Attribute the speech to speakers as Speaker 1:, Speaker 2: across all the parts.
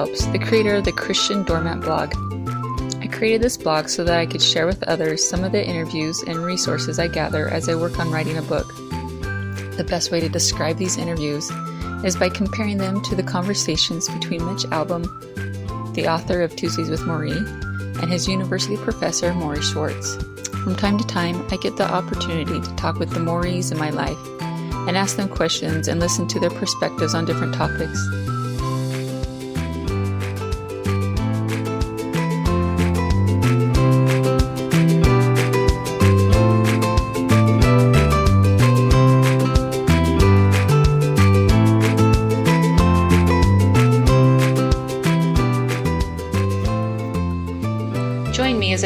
Speaker 1: Phelps, the creator of the Christian Doormat blog. I created this blog so that I could share with others some of the interviews and resources I gather as I work on writing a book. The best way to describe these interviews is by comparing them to the conversations between Mitch Albom, the author of Tuesdays with Morrie, and his university professor, Morrie Schwartz. From time to time, I get the opportunity to talk with the Morries in my life and ask them questions and listen to their perspectives on different topics.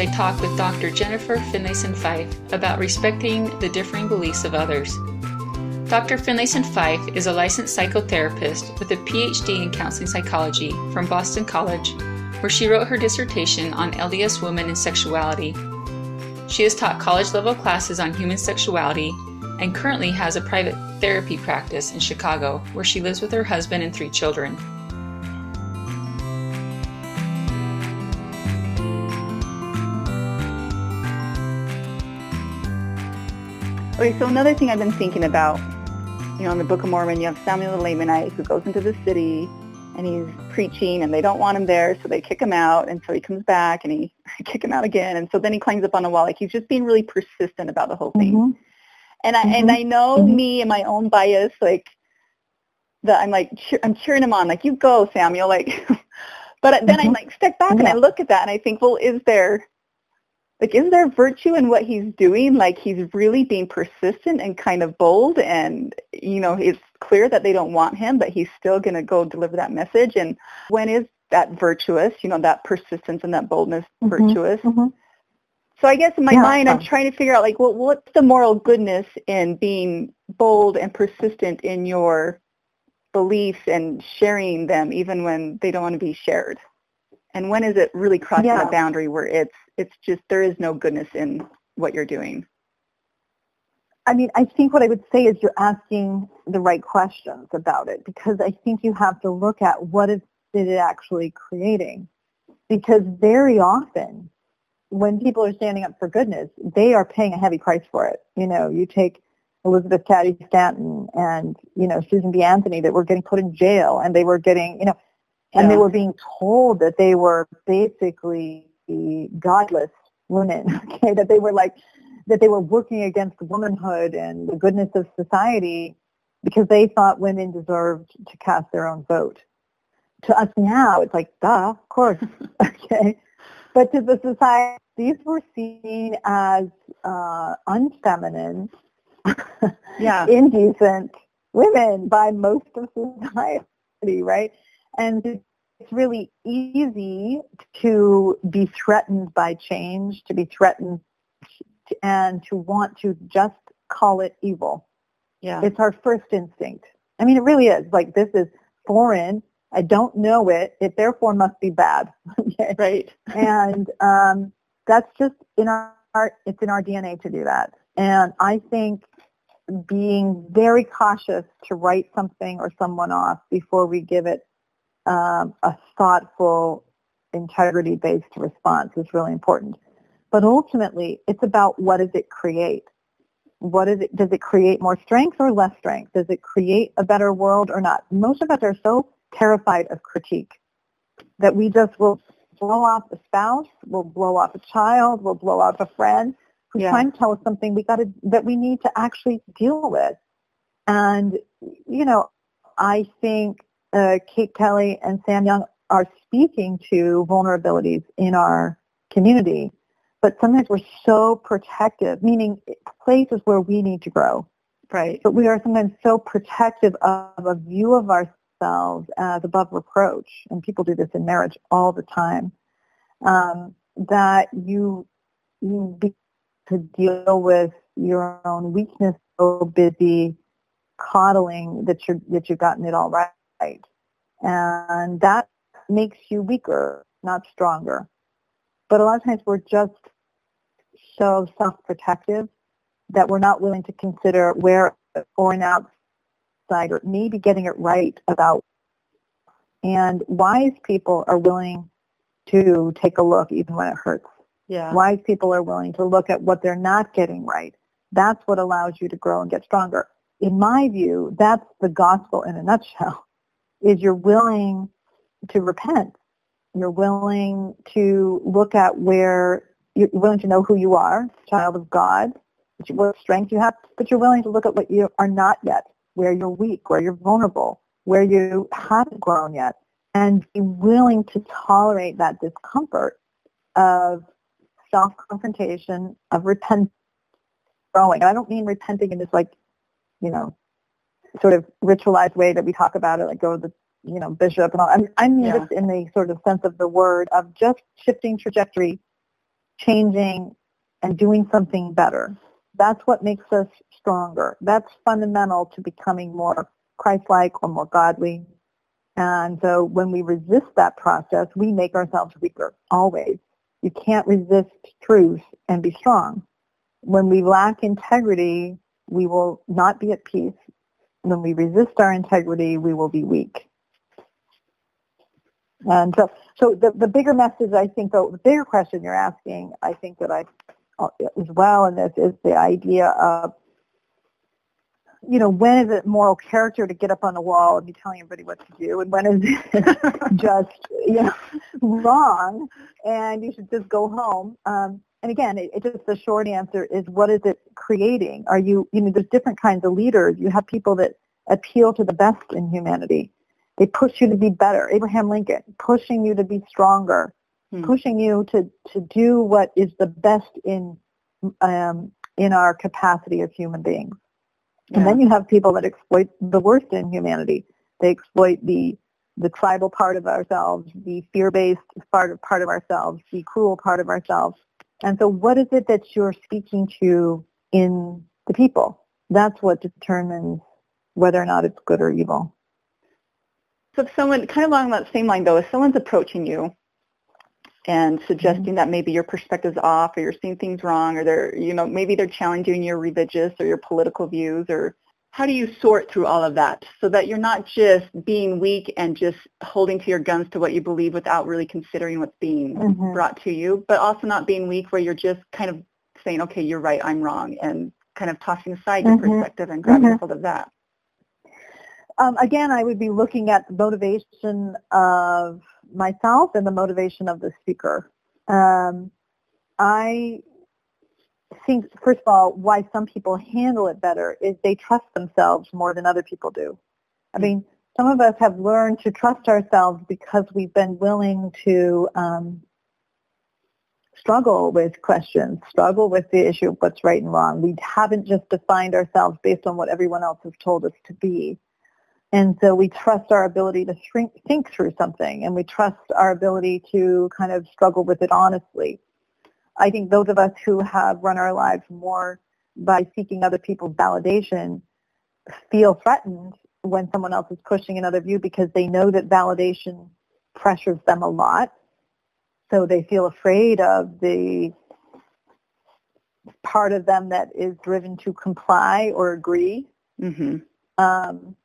Speaker 1: I talk with Dr. Jennifer Finlayson Fife about respecting the differing beliefs of others. Dr. Finlayson Fife is a licensed psychotherapist with a PhD in counseling psychology from Boston College, where she wrote her dissertation on LDS women and sexuality. She has taught college level classes on human sexuality and currently has a private therapy practice in Chicago, where she lives with her husband and three children.
Speaker 2: Okay, so another thing I've been thinking about, you know, in the Book of Mormon, you have Samuel the Lamanite who goes into the city and he's preaching and they don't want him there, so they kick him out. And so he comes back and he kick him out again. And so then he climbs up on the wall. Like he's just being really persistent about the whole thing.
Speaker 3: Mm-hmm.
Speaker 2: And I and I know me and my own bias, like that I'm like cheer, I'm cheering him on, like you go, Samuel, like. but then I
Speaker 3: Mhm.
Speaker 2: like step back and I look at that and I think, well, is there like is there virtue in what he's doing like he's really being persistent and kind of bold and you know it's clear that they don't want him but he's still going to go deliver that message and when is that virtuous you know that persistence and that boldness
Speaker 3: Mhm.
Speaker 2: virtuous
Speaker 3: Mhm.
Speaker 2: so i guess in my
Speaker 3: Yeah.
Speaker 2: mind i'm trying to figure out like well, what's the moral goodness in being bold and persistent in your beliefs and sharing them even when they don't want to be shared and when is it really crossing
Speaker 3: Yeah.
Speaker 2: boundary where it's it's just there is no goodness in what you're doing
Speaker 3: I mean, I think what I would say is you're asking the right questions about it because I think you have to look at what is it actually creating. Because very often when people are standing up for goodness, they are paying a heavy price for it. You know, you take Elizabeth Cady Stanton and, you know, Susan B. Anthony that were getting put in jail and they were getting, you know, and they were being told that they were basically godless women, okay, that they were like, that they were working against womanhood and the goodness of society because they thought women deserved to cast their own vote. To us now, it's like, duh, of course, okay. But to the society, these were seen as uh, unfeminine,
Speaker 2: Yeah.
Speaker 3: indecent women by most of society, right? And it's really easy to be threatened by change, to be threatened and to want to just call it evil.
Speaker 2: yeah
Speaker 3: It's our first instinct. I mean, it really is. Like, this is foreign. I don't know it. It therefore must be bad. okay?
Speaker 2: right
Speaker 3: and um, that's just in our it's in our DNA to do that. And I think being very cautious to write something or someone off before we give it um, a thoughtful, integrity-based response is really important. But ultimately, it's about what does it create? What is it? Does it create more strength or less strength? Does it create a better world or not? Most of us are so terrified of critique that we just will blow off a spouse, we'll blow off a child, we'll blow off a friend who's
Speaker 2: Yeah.
Speaker 3: trying to tell us something we got to that we need to actually deal with. And you know, I think uh, Kate Kelly and Sam Young are speaking to vulnerabilities in our community, but sometimes we're so protective, meaning places where we need to grow.
Speaker 2: Right.
Speaker 3: But we are sometimes so protective of a view of ourselves as above reproach, and people do this in marriage all the time, um, that you you be to deal with your own weakness so busy coddling that you're that you've gotten it all right, and that makes you weaker, not stronger. But a lot of times we're just so self-protective that we're not willing to consider where or an outsider maybe getting it right about And wise people are willing to take a look even when it hurts.
Speaker 2: Yeah.
Speaker 3: Wise people are willing to look at what they're not getting right. That's what allows you to grow and get stronger. In my view, that's the gospel in a nutshell, is you're willing to repent. You're willing to look at where you're willing to know who you are, child of God, what strength you have, but you're willing to look at what you are not yet, where you're weak, where you're vulnerable, where you haven't grown yet, and be willing to tolerate that discomfort of self-confrontation, of repent, growing. And I don't mean repenting in this like, you know, sort of ritualized way that we talk about it, like go to the, you know, bishop and all. I mean, I mean
Speaker 2: Yeah.
Speaker 3: this in the sort of sense of the word of just shifting trajectory, changing, and doing something better. That's what makes us stronger. That's fundamental to becoming more Christ-like or more godly. And so when we resist that process, we make ourselves weaker, always. You can't resist truth and be strong. When we lack integrity, we will not be at peace. When we resist our integrity, we will be weak. And so, so the, the bigger message, I think, though, the bigger question you're asking, I think that I, uh, as well in this, is the idea of, you know, when is it moral character to get up on the wall and be telling everybody what to do, and when is it just, you know, wrong, and you should just go home. Um, and again, it, it just the short answer is what is it creating? Are you, you know, there's different kinds of leaders. You have people that appeal to the best in humanity. They push you to be better. Abraham Lincoln, pushing you to be stronger,
Speaker 2: Hmm.
Speaker 3: pushing you to, to do what is the best in um, in our capacity as human beings. And then you have people that exploit the worst in humanity. They exploit the the tribal part of ourselves, the fear-based part of, part of ourselves, the cruel part of ourselves. And so what is it that you're speaking to in the people? That's what determines whether or not it's good or evil.
Speaker 2: So if someone, kind of along that same line though, if someone's approaching you and suggesting
Speaker 3: Mm-hmm.
Speaker 2: that maybe your perspective's off or you're seeing things wrong or they're, you know, maybe they're challenging your religious or your political views or how do you sort through all of that so that you're not just being weak and just holding to your guns to what you believe without really considering what's being
Speaker 3: Mhm.
Speaker 2: brought to you, but also not being weak where you're just kind of saying, okay, you're right, I'm wrong, and kind of tossing aside your
Speaker 3: Mhm.
Speaker 2: perspective and grabbing
Speaker 3: Mhm.
Speaker 2: hold of that.
Speaker 3: Um, again, I would be looking at the motivation of myself and the motivation of the speaker. Um, I think, first of all, why some people handle it better is they trust themselves more than other people do. I mean, some of us have learned to trust ourselves because we've been willing to um, struggle with questions, struggle with the issue of what's right and wrong. We haven't just defined ourselves based on what everyone else has told us to be. And so we trust our ability to think through something and we trust our ability to kind of struggle with it honestly. I think those of us who have run our lives more by seeking other people's validation feel threatened when someone else is pushing another view because they know that validation pressures them a lot. So they feel afraid of the part of them that is driven to comply or agree.
Speaker 2: hmm
Speaker 3: Um,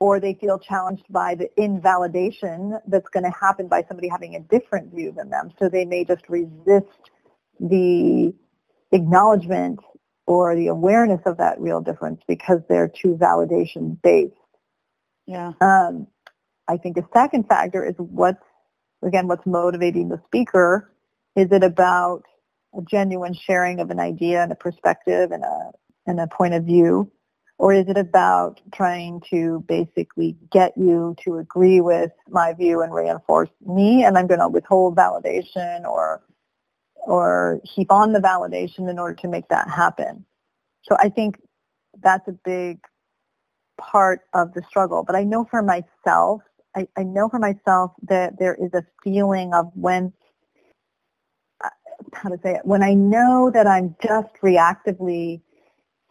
Speaker 3: or they feel challenged by the invalidation that's going to happen by somebody having a different view than them. So they may just resist the acknowledgement or the awareness of that real difference because they're too validation based.
Speaker 2: Yeah.
Speaker 3: Um, I think a second factor is what's, again, what's motivating the speaker. Is it about a genuine sharing of an idea and a perspective and a, and a point of view? Or is it about trying to basically get you to agree with my view and reinforce me and I'm going to withhold validation or or heap on the validation in order to make that happen? So I think that's a big part of the struggle. But I know for myself, I, I know for myself that there is a feeling of when, uh, how to say it, when I know that I'm just reactively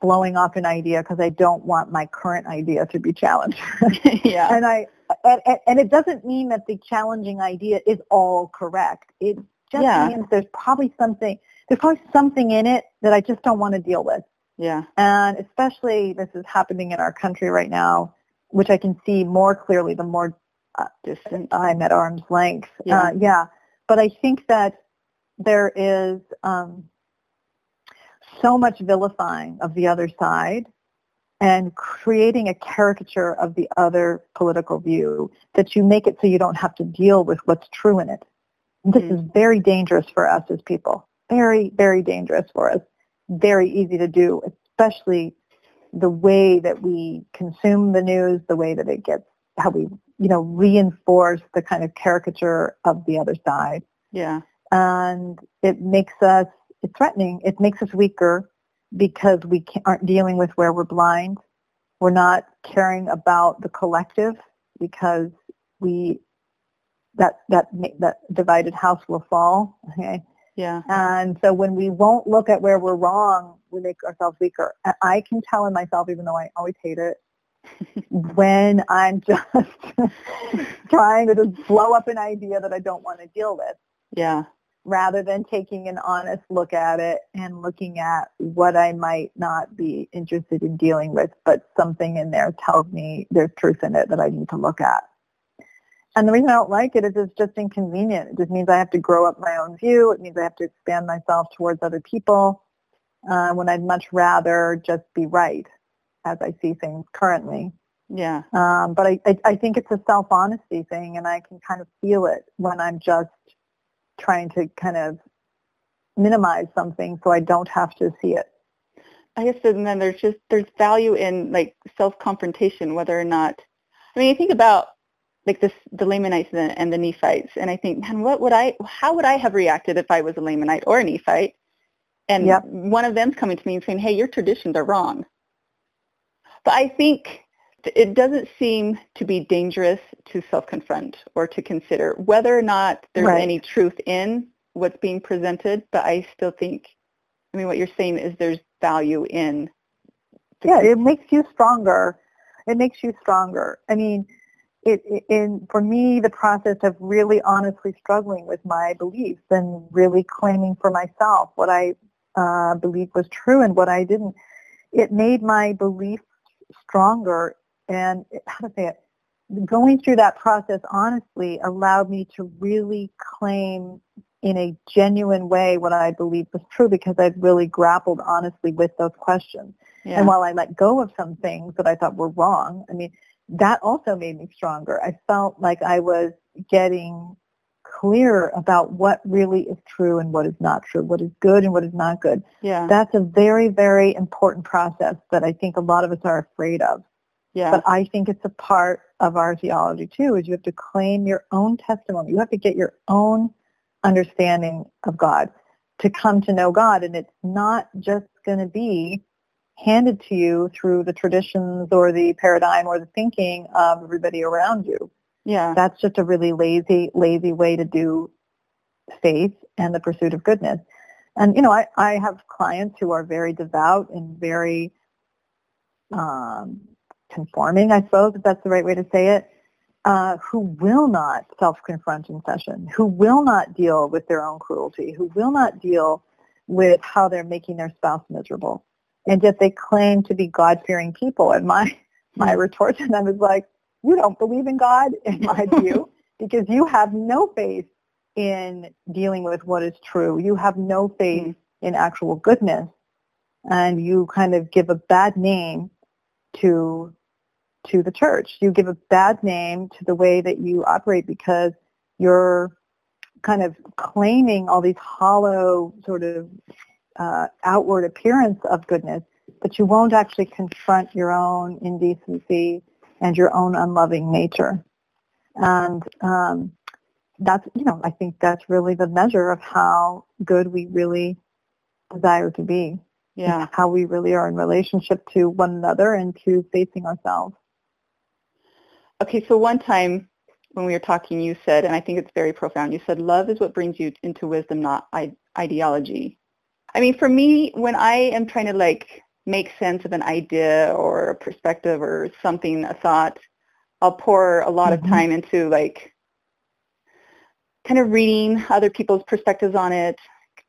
Speaker 3: blowing off an idea because I don't want my current idea to be challenged.
Speaker 2: yeah.
Speaker 3: and I and, and- and it doesn't mean that the challenging idea is all correct. It just
Speaker 2: Yeah.
Speaker 3: means there's probably something there's probably something in it that I just don't want to deal with.
Speaker 2: Yeah.
Speaker 3: And especially this is happening in our country right now, which I can see more clearly the more
Speaker 2: distant.
Speaker 3: I'm at arm's length.
Speaker 2: Yeah.
Speaker 3: Uh, yeah. But I think that there is um, so much vilifying of the other side and creating a caricature of the other political view that you make it so you don't have to deal with what's true in it. This
Speaker 2: Mhm.
Speaker 3: is very dangerous for us as people. Very, very dangerous for us. Very easy to do, especially the way that we consume the news, the way that it gets, how we, you know, reinforce the kind of caricature of the other side.
Speaker 2: Yeah.
Speaker 3: And it makes us, it's threatening. It makes us weaker because we aren't dealing with where we're blind. We're not caring about the collective because we, that, that, that divided house will fall. Okay.
Speaker 2: Yeah.
Speaker 3: And so when we won't look at where we're wrong, we make ourselves weaker. And I can tell in myself, even though I always hate it, when I'm just trying to just blow up an idea that I don't want to deal with,
Speaker 2: Yeah.
Speaker 3: rather than taking an honest look at it and looking at what I might not be interested in dealing with, but something in there tells me there's truth in it that I need to look at. And the reason I don't like it is it's just inconvenient. It just means I have to grow up my own view. It means I have to expand myself towards other people uh, when I'd much rather just be right as I see things currently.
Speaker 2: Yeah.
Speaker 3: Um, but I, I, I think it's a self-honesty thing, and I can kind of feel it when I'm just trying to kind of minimize something so I don't have to see it.
Speaker 2: I guess and then there's just there's value in like self-confrontation, whether or not. I mean, you think about like this the Lamanites and the, and the Nephites, and I think, man, what would I? How would I have reacted if I was a Lamanite or a Nephite? And
Speaker 3: Yep.
Speaker 2: one of them's coming to me and saying, "Hey, your traditions are wrong." But I think it doesn't seem to be dangerous to self-confront or to consider whether or not there's
Speaker 3: Right.
Speaker 2: any truth in what's being presented. But I still think, I mean, what you're saying is there's value in. the
Speaker 3: Yeah, it makes you stronger. It makes you stronger. I mean, it, for me the process of really honestly struggling with my beliefs and really claiming for myself what I uh, believed was true and what I didn't. It made my beliefs stronger and how to say it. Going through that process honestly allowed me to really claim in a genuine way what I believed was true because I'd really grappled honestly with those questions.
Speaker 2: Yeah.
Speaker 3: And while I let go of some things that I thought were wrong, I mean, that also made me stronger. I felt like I was getting clear about what really is true and what is not true, what is good and what is not good.
Speaker 2: yeah.
Speaker 3: That's a very, very important process that I think a lot of us are afraid of.
Speaker 2: yeah.
Speaker 3: But I think it's a part of our theology too, is you have to claim your own testimony. You have to get your own understanding of God to come to know God. And it's not just going to be handed to you through the traditions or the paradigm or the thinking of everybody around you.
Speaker 2: yeah.
Speaker 3: That's just a really lazy, lazy way to do faith and the pursuit of goodness. And, you know, I, I have clients who are very devout and very um, conforming, I suppose, if that's the right way to say it, uh, who will not self-confront in session, who will not deal with their own cruelty, who will not deal with how they're making their spouse miserable. And yet they claim to be God-fearing people. And my, my retort to them is like, you don't believe in God, in my view, because you have no faith in dealing with what is true. You have no faith
Speaker 2: Mhm.
Speaker 3: in actual goodness. And you kind of give a bad name to to the church. You give a bad name to the way that you operate because you're kind of claiming all these hollow sort of uh, outward appearance of goodness, but you won't actually confront your own indecency and your own unloving nature. And um, that's, you know, I think that's really the measure of how good we really desire to be,
Speaker 2: yeah.
Speaker 3: how we really are in relationship to one another and to facing ourselves.
Speaker 2: Okay, so one time when we were talking, you said, and I think it's very profound, you said, love is what brings you into wisdom, not I- ideology. I mean, for me, when I am trying to like make sense of an idea or a perspective or something, a thought, I'll pour a lot
Speaker 3: Mhm.
Speaker 2: of time into like kind of reading other people's perspectives on it,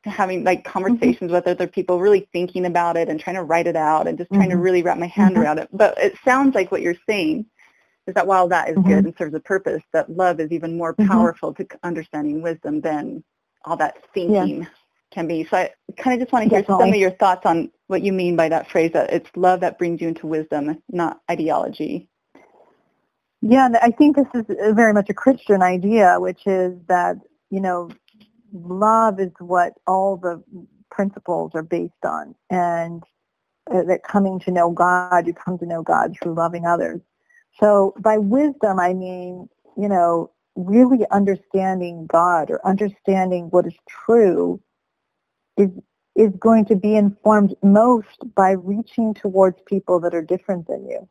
Speaker 2: having like conversations with other people, really thinking about it and trying to write it out and just trying to
Speaker 3: Mhm.
Speaker 2: really wrap my hand
Speaker 3: Mhm.
Speaker 2: around it. But it sounds like what you're saying is that while that is mm-hmm. good and serves a purpose, that love is even more mm-hmm. powerful mm-hmm. to understanding wisdom than all that thinking yeah. Can be. So I kind of just want to hear Definitely. some of your thoughts on what you mean by that phrase that it's love that brings you into wisdom, not ideology.
Speaker 3: Yeah, I think this is very much a Christian idea, which is that, you know, love is what all the principles are based on. And uh, that coming to know God, you come to know God through loving others. So by wisdom, I mean, you know, really understanding God or understanding what is true is is going to be informed most by reaching towards people that are different than you.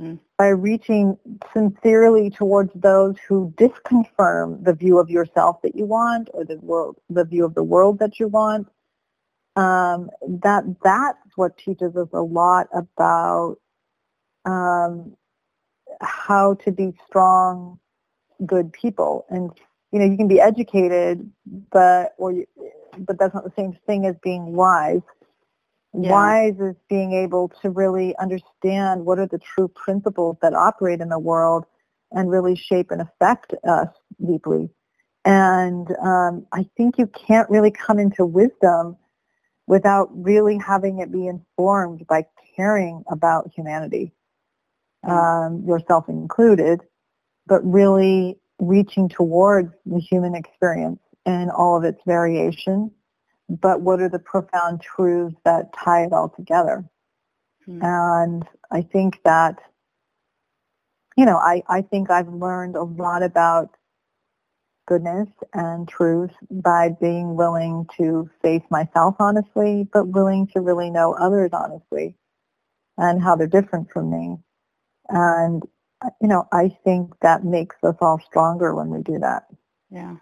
Speaker 3: Mm. By reaching sincerely towards those who disconfirm the view of yourself that you want or the world the view of the world that you want. Um, that that's what teaches us a lot about um, how to be strong, good people. And you know, you can be educated, but or you, but that's not the same thing as being wise. Yeah. Wise is being able to really understand what are the true principles that operate in the world and really shape and affect us deeply. And um, I think you can't really come into wisdom without really having it be informed by caring about humanity um, yourself included, but really reaching towards the human experience and all of its variation. But what are the profound truths that tie it all together? Mm-hmm. And I think that, you know, I, I think I've learned a lot about goodness and truth by being willing to face myself honestly, but willing to really know others honestly and how they're different from me. And, you know, I think that makes us all stronger when we do that.
Speaker 2: Yeah.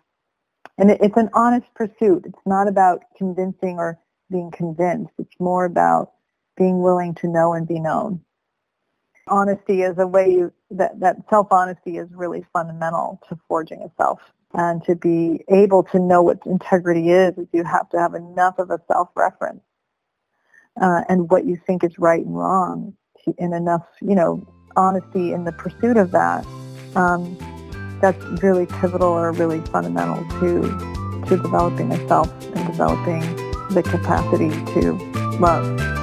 Speaker 3: And it, it's an honest pursuit. It's not about convincing or being convinced. It's more about being willing to know and be known. Honesty is a way you, that, that self-honesty is really fundamental to forging a self. And to be able to know what integrity is, is you have to have enough of a self-reference uh, and what you think is right and wrong and enough, you know, honesty in the pursuit of that, um, that's really pivotal or really fundamental to to developing a self and developing the capacity to love.